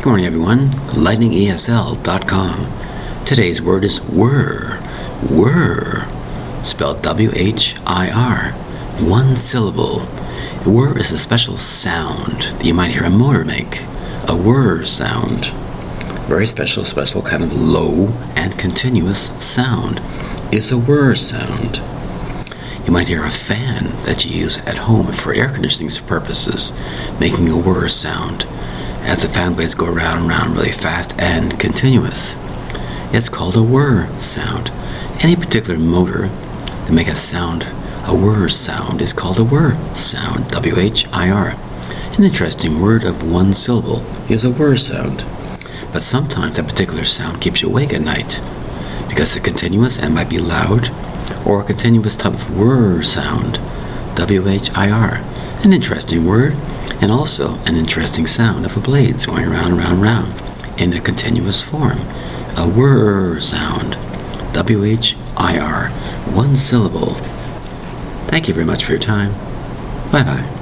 Good morning, everyone. LightningESL.com. Today's word is whir. Whir. Spelled W H I R. One syllable. Whir is a special sound that you might hear a motor make. A whir sound. Very special, special kind of low and continuous sound is a whir sound. You might hear a fan that you use at home for air conditioning purposes, making a whir sound as the fan blades go around and around really fast and continuous. It's called a whir sound. Any particular motor that make a sound, a whir sound, is called a whir sound. W H I R. An interesting word of one syllable is a whir sound. But sometimes that particular sound keeps you awake at night because it's continuous and might be loud or a continuous type of whir sound. W H I R. An interesting word and also an interesting sound of the blades going around, around, around in a continuous form. A whir sound. W H I R. One syllable. Thank you very much for your time. Bye bye.